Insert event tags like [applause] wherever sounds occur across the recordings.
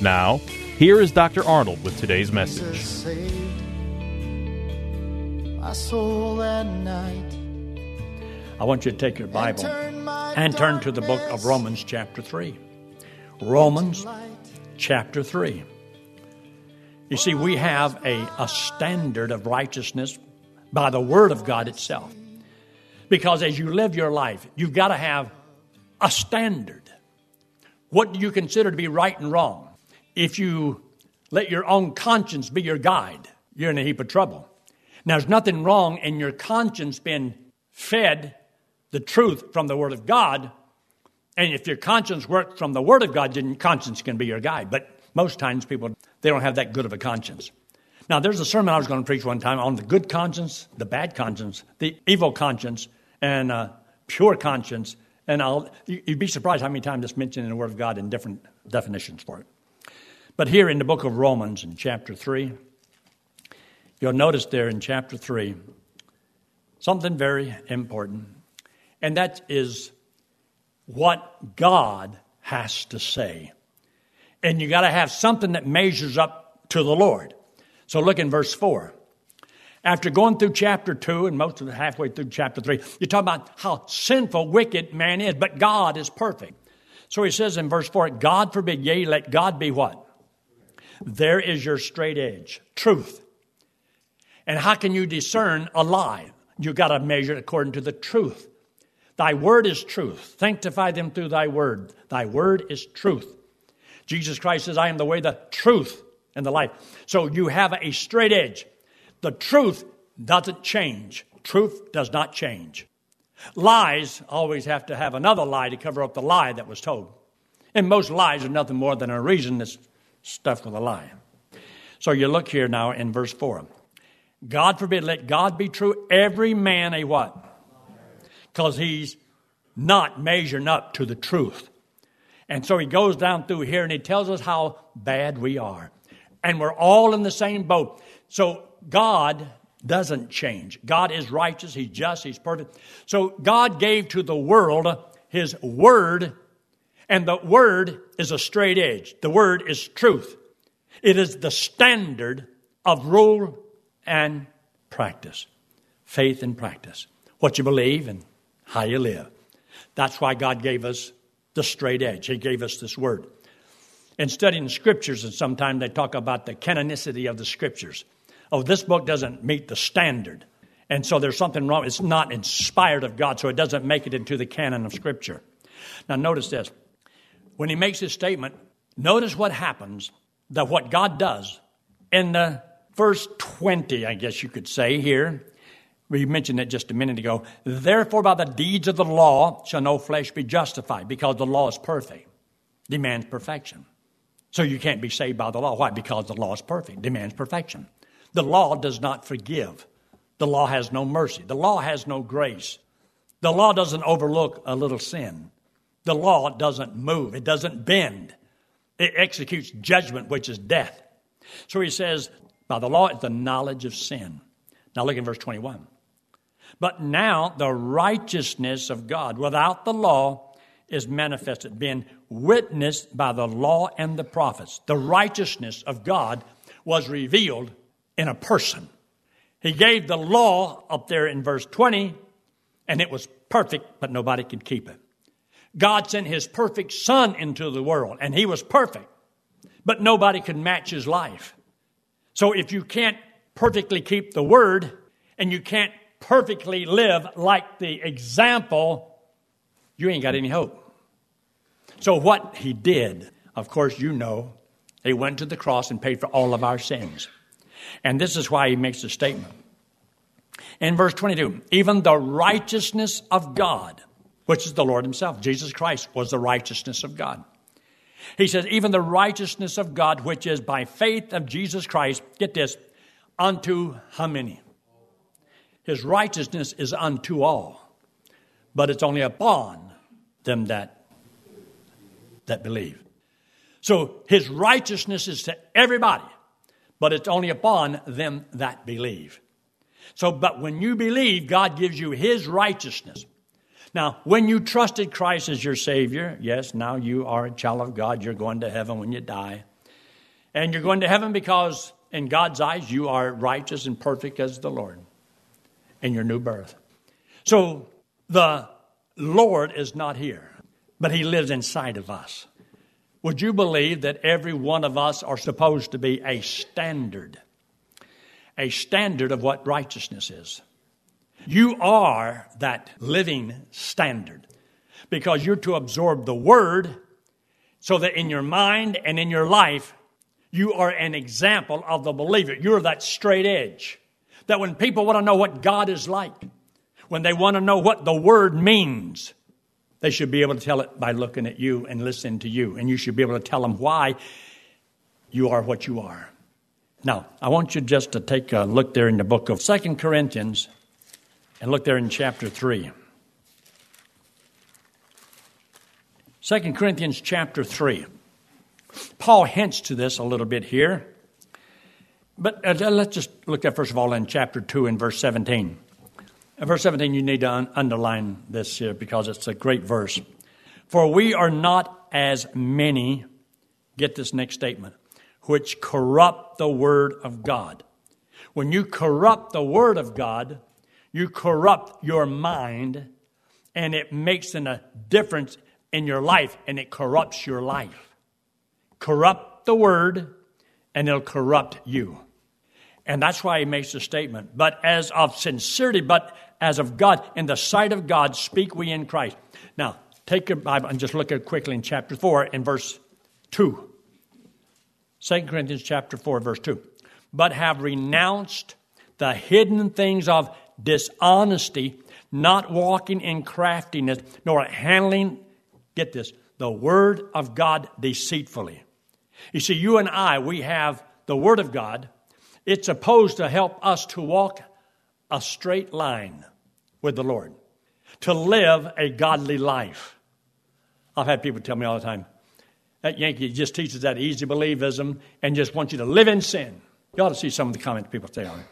Now, here is Dr. Arnold with today's message. My soul that night. I want you to take your Bible and turn to the book of Romans, chapter 3. Romans, chapter 3. You see, we have a, a standard of righteousness by the Word of God itself. Because as you live your life, you've got to have a standard. What do you consider to be right and wrong? If you let your own conscience be your guide, you're in a heap of trouble. Now, there's nothing wrong in your conscience being fed the truth from the Word of God. And if your conscience works from the Word of God, then conscience can be your guide. But most times people, they don't have that good of a conscience. Now, there's a sermon I was going to preach one time on the good conscience, the bad conscience, the evil conscience, and uh, pure conscience. And I'll, you'd be surprised how many times it's mentioned in the Word of God in different definitions for it. But here in the book of Romans, in chapter 3, you'll notice there in chapter 3 something very important, and that is what God has to say. And you got to have something that measures up to the Lord. So look in verse 4. After going through chapter 2 and most of the halfway through chapter 3, you talk about how sinful, wicked man is, but God is perfect. So he says in verse 4, God forbid, yea, let God be what? There is your straight edge, truth. And how can you discern a lie? You got to measure it according to the truth. Thy word is truth. Sanctify them through thy word. Thy word is truth. Jesus Christ says, I am the way, the truth, and the life. So you have a straight edge. The truth doesn't change. Truth does not change. Lies always have to have another lie to cover up the lie that was told. And most lies are nothing more than a reason that's stuffed with a lie. So you look here now in verse 4. God forbid, let God be true, every man a what? Because he's not measuring up to the truth. And so he goes down through here and he tells us how bad we are. And we're all in the same boat. So God doesn't change. God is righteous, He's just, He's perfect. So God gave to the world His Word, and the Word is a straight edge. The Word is truth. It is the standard of rule and practice, faith and practice. What you believe and how you live. That's why God gave us the straight edge. He gave us this Word. In studying scriptures, and sometimes they talk about the canonicity of the scriptures oh, this book doesn't meet the standard. And so there's something wrong. It's not inspired of God, so it doesn't make it into the canon of Scripture. Now, notice this. When he makes his statement, notice what happens, that what God does in the verse 20, I guess you could say here. We mentioned it just a minute ago. Therefore, by the deeds of the law shall no flesh be justified, because the law is perfect, demands perfection. So you can't be saved by the law. Why? Because the law is perfect, demands perfection. The law does not forgive. The law has no mercy. The law has no grace. The law doesn't overlook a little sin. The law doesn't move, it doesn't bend. It executes judgment, which is death. So he says, by the law, it's the knowledge of sin. Now look in verse 21. But now the righteousness of God without the law is manifested, being witnessed by the law and the prophets. The righteousness of God was revealed in a person. He gave the law up there in verse 20, and it was perfect, but nobody could keep it. God sent his perfect son into the world, and he was perfect, but nobody could match his life. So if you can't perfectly keep the word and you can't perfectly live like the example, you ain't got any hope. So what he did, of course, you know, he went to the cross and paid for all of our sins. And this is why he makes the statement. In verse 22, even the righteousness of God, which is the Lord himself, Jesus Christ was the righteousness of God. He says, even the righteousness of God, which is by faith of Jesus Christ, get this, unto how many? His righteousness is unto all, but it's only upon them that, that believe. So his righteousness is to everybody, but it's only upon them that believe. So, but when you believe, God gives you his righteousness. Now, when you trusted Christ as your Savior, yes, now you are a child of God. You're going to heaven when you die. And you're going to heaven because, in God's eyes, you are righteous and perfect as the Lord in your new birth. So, the Lord is not here, but He lives inside of us. Would you believe that every one of us are supposed to be a standard? A standard of what righteousness is. You are that living standard because you're to absorb the Word so that in your mind and in your life, you are an example of the believer. You're that straight edge. That when people want to know what God is like, when they want to know what the Word means, they should be able to tell it by looking at you and listening to you. And you should be able to tell them why you are what you are. Now, I want you just to take a look there in the book of Second Corinthians and look there in chapter 3. 2 Corinthians chapter 3. Paul hints to this a little bit here. But uh, let's just look at, first of all, in chapter 2 and verse 17. In verse 17, you need to un- underline this here because it's a great verse. For we are not as many, get this next statement, which corrupt the word of God. When you corrupt the word of God, you corrupt your mind and it makes a difference in your life and it corrupts your life. Corrupt the word and it'll corrupt you. And that's why he makes the statement. But as of sincerity, but as of God, in the sight of God, speak we in Christ. Now, take your Bible and just look at quickly in chapter 4 in verse 2. 2 Corinthians chapter 4, verse 2. But have renounced the hidden things of dishonesty, not walking in craftiness, nor handling, get this, the word of God deceitfully. You see, you and I, we have the word of God. It's supposed to help us to walk a straight line with the Lord, to live a godly life. I've had people tell me all the time, that Yankee just teaches that easy believism and just wants you to live in sin. You ought to see some of the comments people say on it.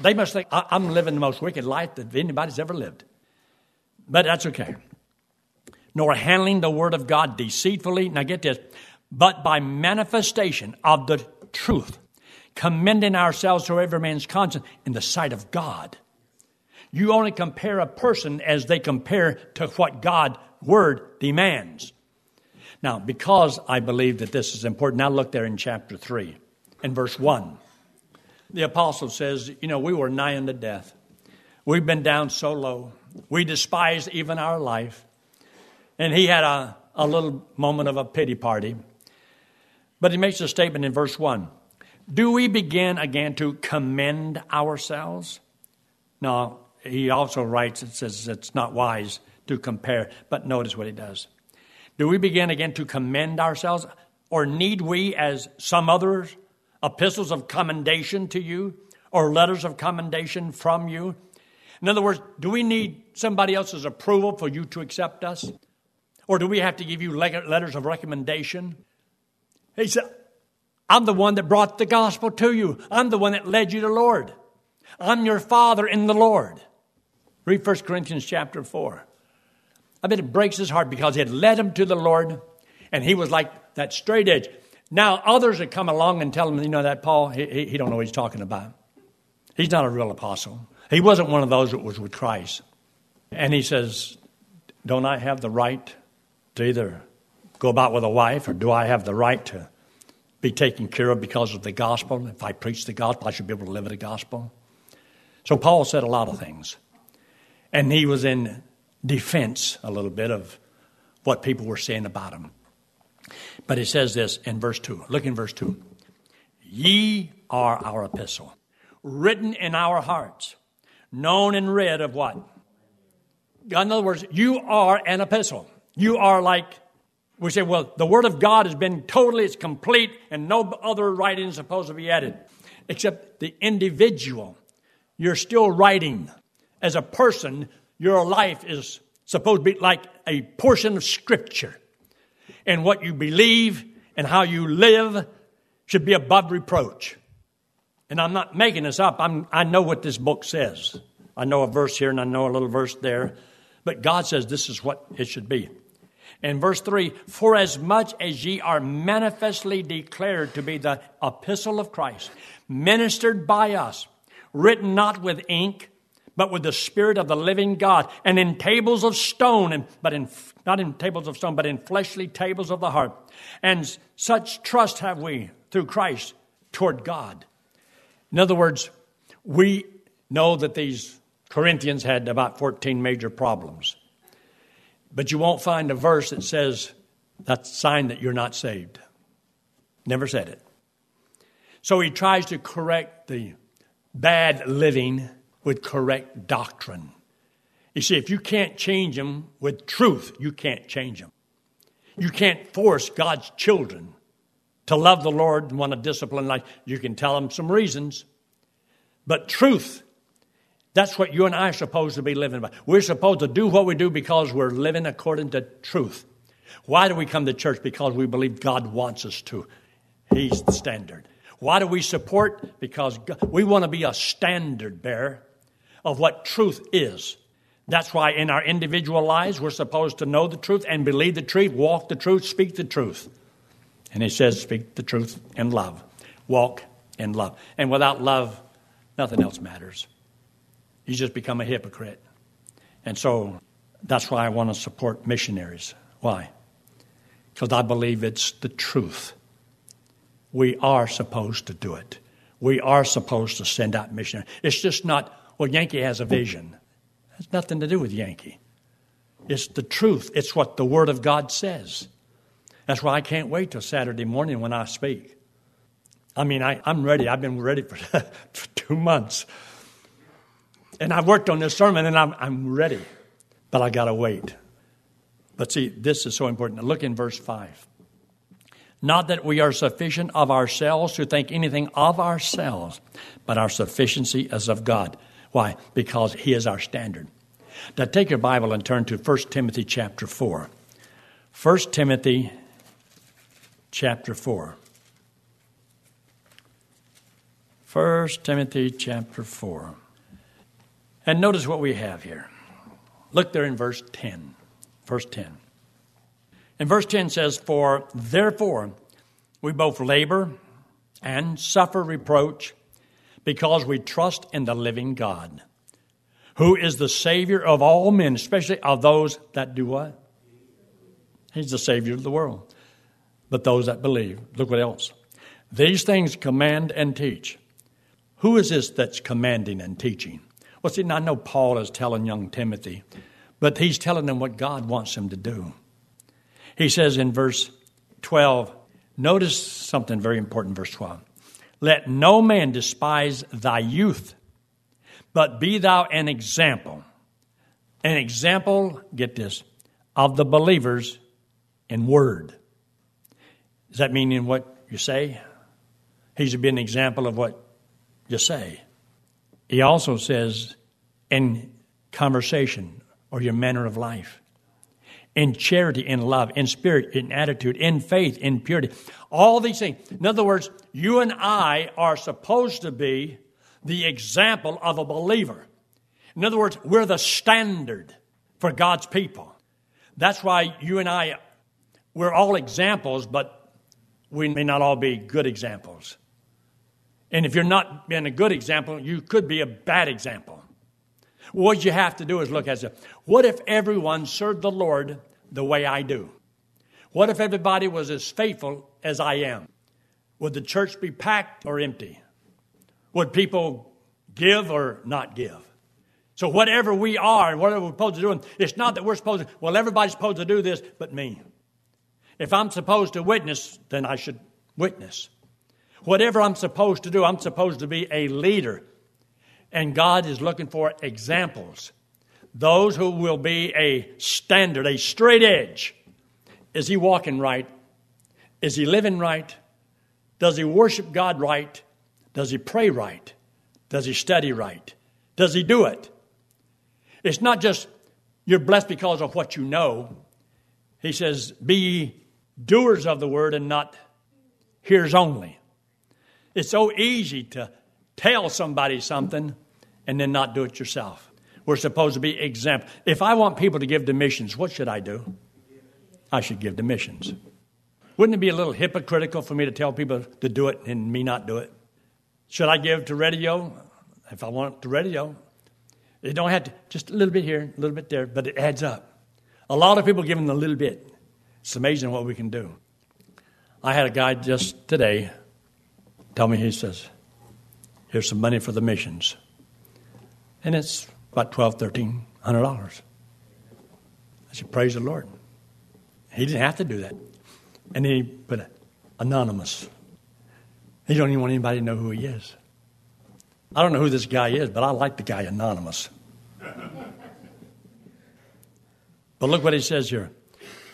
They must think I'm living the most wicked life that anybody's ever lived. But that's okay. Nor handling the word of God deceitfully. Now get this. But by manifestation of the truth, commending ourselves to every man's conscience in the sight of God. You only compare a person as they compare to what God's word demands. Now, because I believe that this is important, now look there in chapter 3 and verse 1 the apostle says, You know, we were nigh unto death. We've been down so low. We despised even our life. And he had a, a little moment of a pity party. But he makes a statement in verse 1 Do we begin again to commend ourselves? No, he also writes, it says it's not wise to compare, but notice what he does. Do we begin again to commend ourselves? Or need we, as some others, epistles of commendation to you or letters of commendation from you? In other words, do we need somebody else's approval for you to accept us? Or do we have to give you letters of recommendation? He said, I'm the one that brought the gospel to you. I'm the one that led you to the Lord. I'm your father in the Lord. Read 1 Corinthians chapter 4. I bet it breaks his heart because he had led him to the Lord and he was like that straight edge. Now, others had come along and tell him, you know, that Paul, he, he, he don't know what he's talking about. He's not a real apostle. He wasn't one of those that was with Christ. And he says, Don't I have the right to either go about with a wife or do I have the right to be taken care of because of the gospel. If I preach the gospel, I should be able to live the gospel. So Paul said a lot of things. And he was in defense a little bit of what people were saying about him. But he says this in verse 2. Look in verse 2. Ye are our epistle, written in our hearts, known and read of what? God, In other words, you are an epistle. You are like, we say, well, the Word of God has been totally, it's complete, and no other writing is supposed to be added, except the individual. You're still writing. As a person, your life is supposed to be like a portion of Scripture. And what you believe and how you live should be above reproach. And I'm not making this up. I'm, I know what this book says. I know a verse here and I know a little verse there. But God says this is what it should be. In verse 3, for as much as ye are manifestly declared to be the epistle of Christ, ministered by us, written not with ink, but with the Spirit of the living God, and in tables of stone, and, but in, not in tables of stone, but in fleshly tables of the heart. And such trust have we through Christ toward God. In other words, we know that these Corinthians had about 14 major problems. But you won't find a verse that says that's a sign that you're not saved. Never said it. So he tries to correct the bad living with correct doctrine. You see, if you can't change them with truth, you can't change them. You can't force God's children to love the Lord and want to discipline life. You can tell them some reasons, but truth that's what you and I are supposed to be living by. We're supposed to do what we do because we're living according to truth. Why do we come to church? Because we believe God wants us to. He's the standard. Why do we support? Because we want to be a standard bearer of what truth is. That's why in our individual lives we're supposed to know the truth and believe the truth, walk the truth, speak the truth. And he says, speak the truth in love, walk in love. And without love, nothing else matters. You just become a hypocrite. And so that's why I want to support missionaries. Why? Because I believe it's the truth. We are supposed to do it. We are supposed to send out missionaries. It's just not, well, Yankee has a vision. It has nothing to do with Yankee. It's the truth. It's what the Word of God says. That's why I can't wait till Saturday morning when I speak. I mean, I, am ready. I've been ready for, [laughs] for two months. And I've worked on this sermon and I'm, I'm ready, but I got to wait. But see, this is so important. Look in verse 5. Not that we are sufficient of ourselves to think anything of ourselves, but our sufficiency is of God. Why? Because He is our standard. Now take your Bible and turn to 1 Timothy chapter 4. 1 Timothy chapter 4. 1 Timothy chapter 4. And notice what we have here. Look there in verse 10. Verse 10. And verse 10 says, For therefore we both labor and suffer reproach because we trust in the living God, who is the Savior of all men, especially of those that do what? He's the Savior of the world. But those that believe. Look what else. These things command and teach. Who is this that's commanding and teaching? Well, see, now I know Paul is telling young Timothy, but he's telling him what God wants him to do. He says in verse 12, notice something very important, verse 12. Let no man despise thy youth, but be thou an example. An example, get this, of the believers in word. Does that mean in what you say? He should be an example of what you say. He also says, in conversation or your manner of life, in charity, in love, in spirit, in attitude, in faith, in purity. All these things. In other words, you and I are supposed to be the example of a believer. In other words, we're the standard for God's people. That's why you and I, we're all examples, but we may not all be good examples. And if you're not being a good example, you could be a bad example. What you have to do is look at it. What if everyone served the Lord the way I do? What if everybody was as faithful as I am? Would the church be packed or empty? Would people give or not give? So, whatever we are and whatever we're supposed to do, it's not that we're supposed to, well, everybody's supposed to do this but me. If I'm supposed to witness, then I should witness. Whatever I'm supposed to do, I'm supposed to be a leader. And God is looking for examples. Those who will be a standard, a straight edge. Is he walking right? Is he living right? Does he worship God right? Does he pray right? Does he study right? Does he do it? It's not just you're blessed because of what you know. He says, Be doers of the word and not hearers only. It's so easy to tell somebody something and then not do it yourself. We're supposed to be exempt. If I want people to give to missions, what should I do? I should give to missions. Wouldn't it be a little hypocritical for me to tell people to do it and me not do it? Should I give to radio? If I want to radio, it don't have to, just a little bit here, a little bit there, but it adds up. A lot of people give giving a little bit. It's amazing what we can do. I had a guy just today tell me, he says, here's some money for the missions. And it's about twelve, thirteen hundred dollars. I said, praise the Lord. He didn't have to do that. And he put anonymous. He don't even want anybody to know who he is. I don't know who this guy is, but I like the guy anonymous. [laughs] but look what he says here.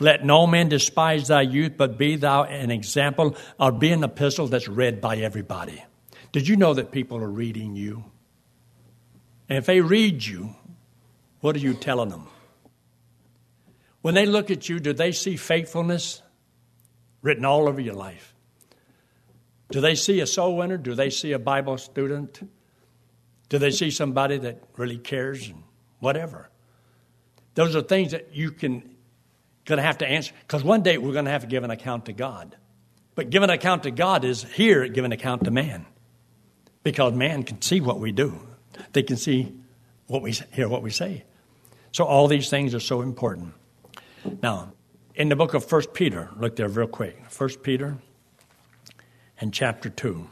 Let no man despise thy youth, but be thou an example, or be an epistle that's read by everybody. Did you know that people are reading you? And if they read you, what are you telling them? When they look at you, do they see faithfulness written all over your life? Do they see a soul winner? Do they see a Bible student? Do they see somebody that really cares and whatever? Those are things that you can going to have to answer because one day we're going to have to give an account to God. But giving an account to God is here giving an account to man because man can see what we do. They can see what we hear what we say. So all these things are so important. Now, in the book of First Peter, look there real quick. First Peter and chapter 2.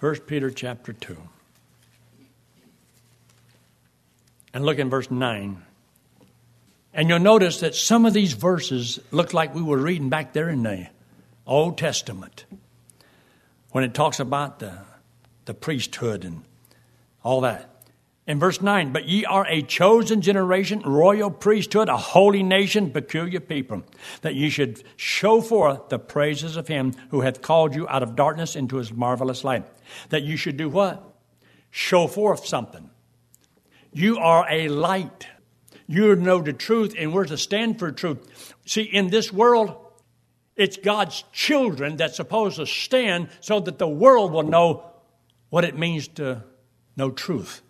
1 Peter chapter 2. And look in verse 9. And you'll notice that some of these verses look like we were reading back there in the Old Testament when it talks about the, the priesthood and all that. In verse 9, but ye are a chosen generation, royal priesthood, a holy nation, peculiar people, that ye should show forth the praises of him who hath called you out of darkness into his marvelous light. That you should do what? Show forth something. You are a light. You know the truth, and we're to stand for truth. See, in this world, it's God's children that's supposed to stand so that the world will know what it means to know truth.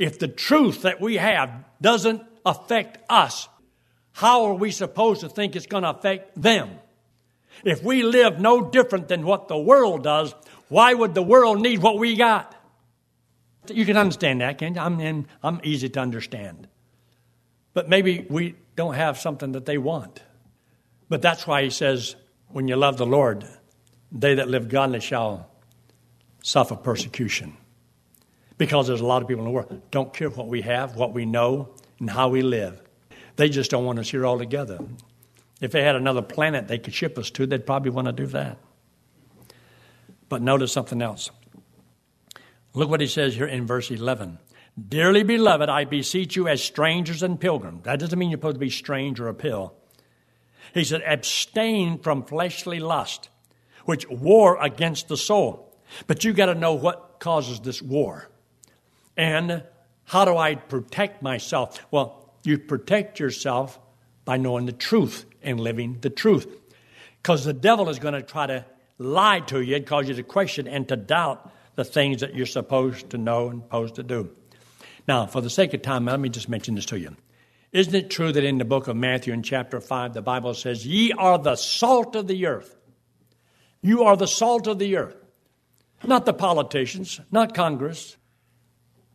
If the truth that we have doesn't affect us, how are we supposed to think it's going to affect them? If we live no different than what the world does, why would the world need what we got? You can understand that, can't you? I'm, I'm easy to understand. But maybe we don't have something that they want. But that's why he says, when you love the Lord, they that live godly shall suffer persecution because there's a lot of people in the world don't care what we have, what we know, and how we live. They just don't want us here altogether. If they had another planet they could ship us to, they'd probably want to do that. But notice something else. Look what he says here in verse 11. Dearly beloved, I beseech you as strangers and pilgrims. That doesn't mean you're supposed to be strange or a pill. He said, abstain from fleshly lust, which war against the soul. But you got to know what causes this war. And how do I protect myself? Well, you protect yourself by knowing the truth and living the truth. Because the devil is going to try to lie to you and cause you to question and to doubt the things that you're supposed to know and supposed to do. Now, for the sake of time, let me just mention this to you. Isn't it true that in the book of Matthew, in chapter 5, the Bible says, Ye are the salt of the earth? You are the salt of the earth. Not the politicians, not Congress,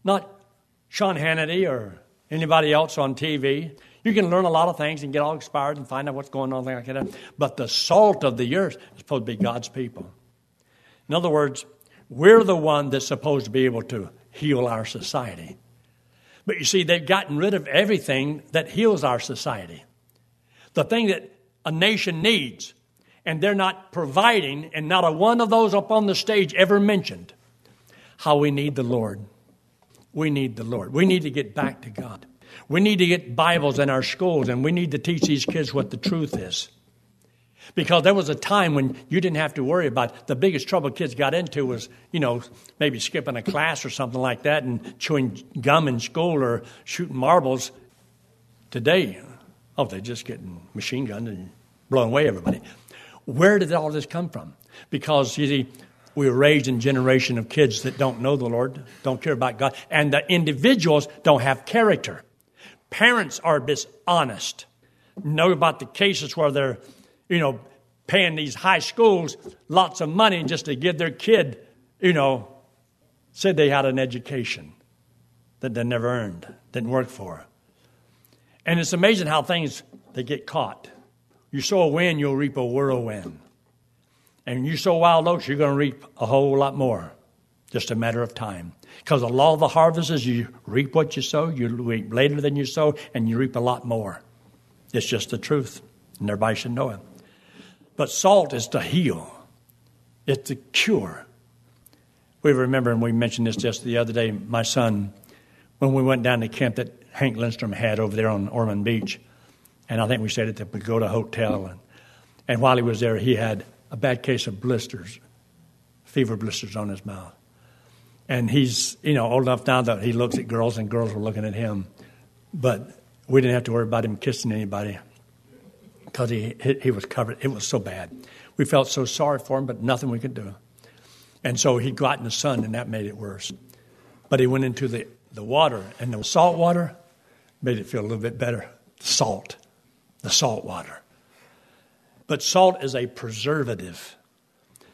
not Sean Hannity or anybody else on TV. You can learn a lot of things and get all inspired and find out what's going on like that. But the salt of the earth is supposed to be God's people. In other words, we're the one that's supposed to be able to heal our society. But you see, they've gotten rid of everything that heals our society. The thing that a nation needs, and they're not providing, and not a one of those up on the stage ever mentioned how we need the Lord. We need the Lord. We need to get back to God. We need to get Bibles in our schools, and we need to teach these kids what the truth is. Because there was a time when you didn't have to worry about the biggest trouble kids got into was, you know, maybe skipping a class or something like that and chewing gum in school or shooting marbles. Today, oh, they're just getting machine gunned and blowing away everybody. Where did all this come from? Because, you see, we were raised in a generation of kids that don't know the Lord, don't care about God, and the individuals don't have character. Parents are dishonest. Know about the cases where they're you know, paying these high schools lots of money just to give their kid, you know, said they had an education that they never earned, didn't work for. And it's amazing how things they get caught. You sow a wind, you'll reap a whirlwind. And you sow wild oats, you're going to reap a whole lot more. Just a matter of time. Because the law of the harvest is you reap what you sow, you reap later than you sow, and you reap a lot more. It's just the truth, and everybody should know it. But salt is to heal, it's to cure. We remember, and we mentioned this just the other day, my son, when we went down to camp that Hank Lindstrom had over there on Ormond Beach. And I think we stayed at the Pagoda Hotel. And, and while he was there, he had a bad case of blisters, fever blisters on his mouth. And he's, you know, old enough now that he looks at girls and girls were looking at him. But we didn't have to worry about him kissing anybody because he, he was covered. It was so bad. We felt so sorry for him, but nothing we could do. And so he got in the sun, and that made it worse. But he went into the, the water, and the salt water made it feel a little bit better. Salt, the salt water. But salt is a preservative.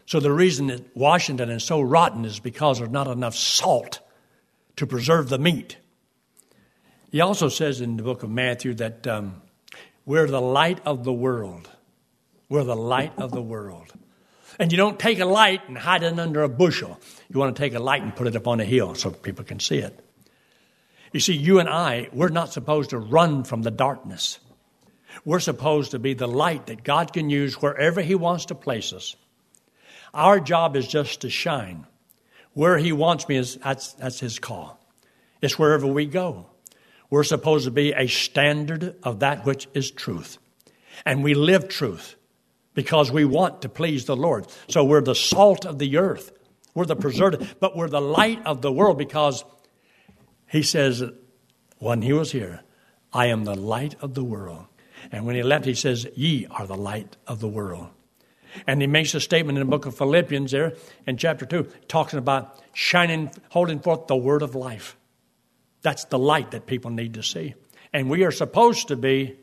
So the reason that Washington is so rotten is because there's not enough salt to preserve the meat. He also says in the book of Matthew that um, we're the light of the world. We're the light of the world. And you don't take a light and hide it under a bushel. You want to take a light and put it up on a hill so people can see it. You see, you and I, we're not supposed to run from the darkness. We're supposed to be the light that God can use wherever He wants to place us. Our job is just to shine. Where He wants me is that's, that's His call. It's wherever we go. We're supposed to be a standard of that which is truth. And we live truth because we want to please the Lord. So we're the salt of the earth. We're the preservative, but we're the light of the world because he says, when he was here, I am the light of the world. And when he left, he says, Ye are the light of the world. And he makes a statement in the book of Philippians there in chapter 2, talking about shining, holding forth the word of life. That's the light that people need to see. And we are supposed to be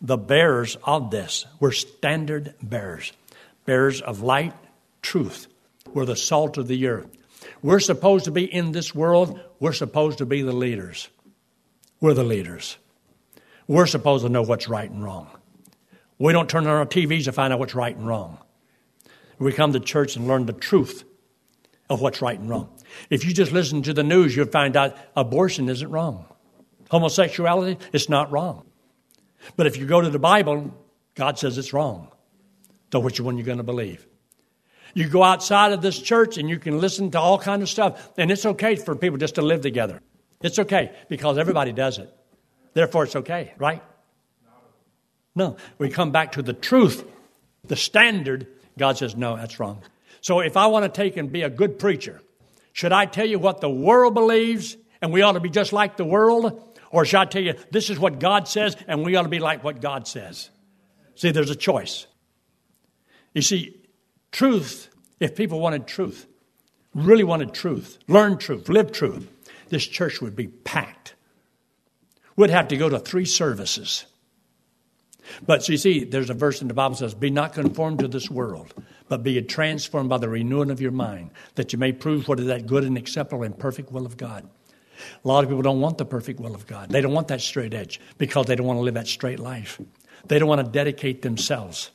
the bearers of this. We're standard bearers, bearers of light, truth. We're the salt of the earth. We're supposed to be in this world. We're supposed to be the leaders. We're the leaders. We're supposed to know what's right and wrong. We don't turn on our TVs to find out what's right and wrong. We come to church and learn the truth of what's right and wrong. If you just listen to the news, you'll find out abortion isn't wrong. Homosexuality, it's not wrong. But if you go to the Bible, God says it's wrong. So which one are you going to believe? You go outside of this church and you can listen to all kind of stuff, and it's okay for people just to live together. It's okay because everybody does it. Therefore, it's okay, right? No, we come back to the truth, the standard. God says, no, that's wrong. So if I want to take and be a good preacher, should I tell you what the world believes and we ought to be just like the world? Or should I tell you this is what God says and we ought to be like what God says? See, there's a choice. You see, truth, if people wanted truth, really wanted truth, learn truth, live truth, this church would be packed. We'd have to go to three services. But you see, there's a verse in the Bible that says, Be not conformed to this world, but be transformed by the renewing of your mind, that you may prove what is that good and acceptable and perfect will of God. A lot of people don't want the perfect will of God. They don't want that straight edge because they don't want to live that straight life. They don't want to dedicate themselves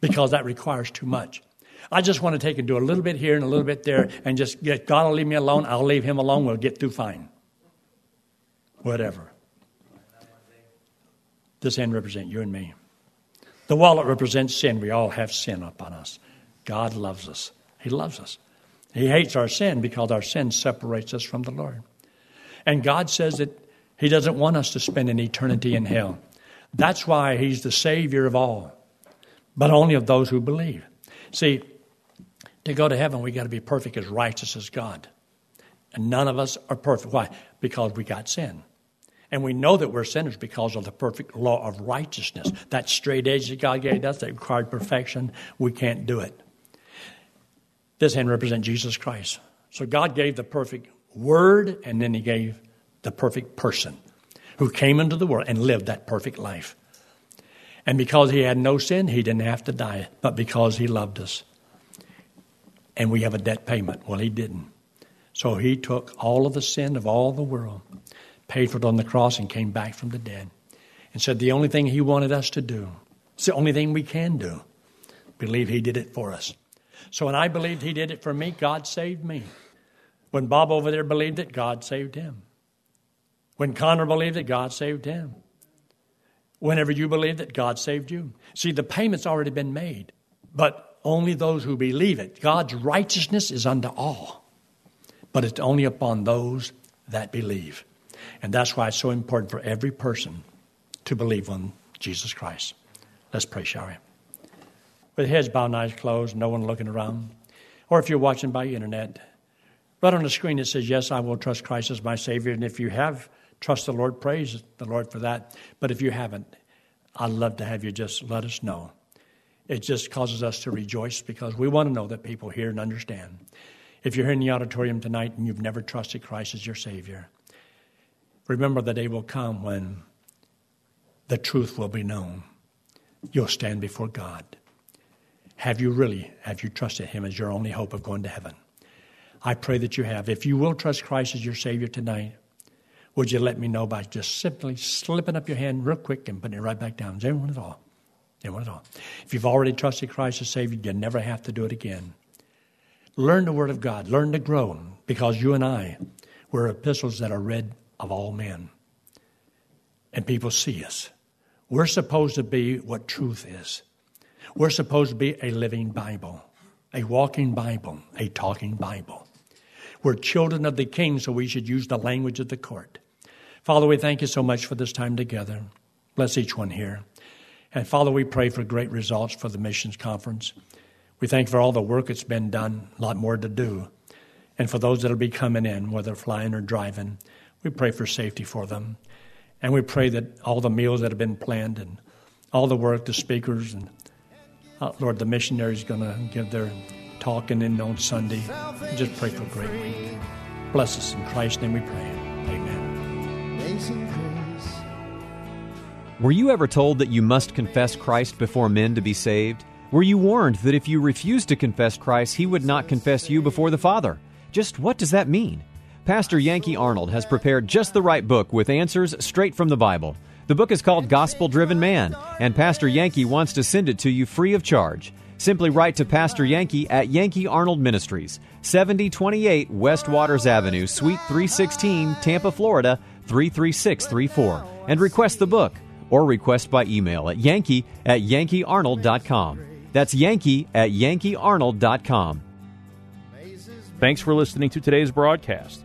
because that requires too much. I just want to take and do a little bit here and a little bit there and just get God will leave me alone. I'll leave him alone. We'll get through fine. Whatever. This hand represents you and me. The wallet represents sin. We all have sin upon us. God loves us. He loves us. He hates our sin because our sin separates us from the Lord. And God says that He doesn't want us to spend an eternity in hell. That's why He's the Savior of all, but only of those who believe. See, to go to heaven, we got to be perfect as righteous as God. And none of us are perfect. Why? Because we got sin. And we know that we're sinners because of the perfect law of righteousness. That straight edge that God gave us that required perfection, we can't do it. This hand represents Jesus Christ. So God gave the perfect word, and then He gave the perfect person who came into the world and lived that perfect life. And because He had no sin, He didn't have to die, but because He loved us. And we have a debt payment. Well, He didn't. So He took all of the sin of all the world paid for it on the cross, and came back from the dead. And said the only thing He wanted us to do, it's the only thing we can do, believe He did it for us. So when I believed He did it for me, God saved me. When Bob over there believed it, God saved him. When Connor believed it, God saved him. Whenever you believed it, God saved you. See, the payment's already been made, but only those who believe it. God's righteousness is unto all, but it's only upon those that believe. And that's why it's so important for every person to believe on Jesus Christ. Let's pray, shall we? With heads bowed and eyes closed, no one looking around. Or if you're watching by internet, right on the screen it says, Yes, I will trust Christ as my Savior. And if you have, trust the Lord, praise the Lord for that. But if you haven't, I'd love to have you just let us know. It just causes us to rejoice because we want to know that people hear and understand. If you're here in the auditorium tonight and you've never trusted Christ as your Savior, Remember the day will come when the truth will be known. You'll stand before God. Have you really, have you trusted Him as your only hope of going to heaven? I pray that you have. If you will trust Christ as your Savior tonight, would you let me know by just simply slipping up your hand real quick and putting it right back down? Is anyone at all? Anyone at all? If you've already trusted Christ as Savior, you never have to do it again. Learn the Word of God. Learn to grow because you and I, we're epistles that are read of all men. And people see us. We're supposed to be what truth is. We're supposed to be a living Bible, a walking Bible, a talking Bible. We're children of the King, so we should use the language of the court. Father, we thank you so much for this time together. Bless each one here. And Father, we pray for great results for the missions conference. We thank you for all the work that's been done, a lot more to do. And for those that'll be coming in, whether flying or driving, we pray for safety for them. And we pray that all the meals that have been planned and all the work, the speakers, and uh, Lord, the missionaries going to give their talking in on Sunday. We just pray for a great week. Bless us in Christ's name we pray. Amen. Were you ever told that you must confess Christ before men to be saved? Were you warned that if you refused to confess Christ, he would not confess you before the Father? Just what does that mean? Pastor Yankee Arnold has prepared just the right book with answers straight from the Bible. The book is called Gospel Driven Man, and Pastor Yankee wants to send it to you free of charge. Simply write to Pastor Yankee at Yankee Arnold Ministries, 7028 West Waters Avenue, Suite 316, Tampa, Florida 33634, and request the book, or request by email at yankee at yankeearnold.com. That's yankee at yankeearnold.com. Thanks for listening to today's broadcast.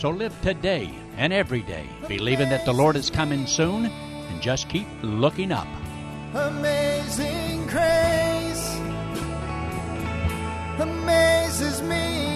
So live today and every day, believing that the Lord is coming soon, and just keep looking up. Amazing grace amazes me.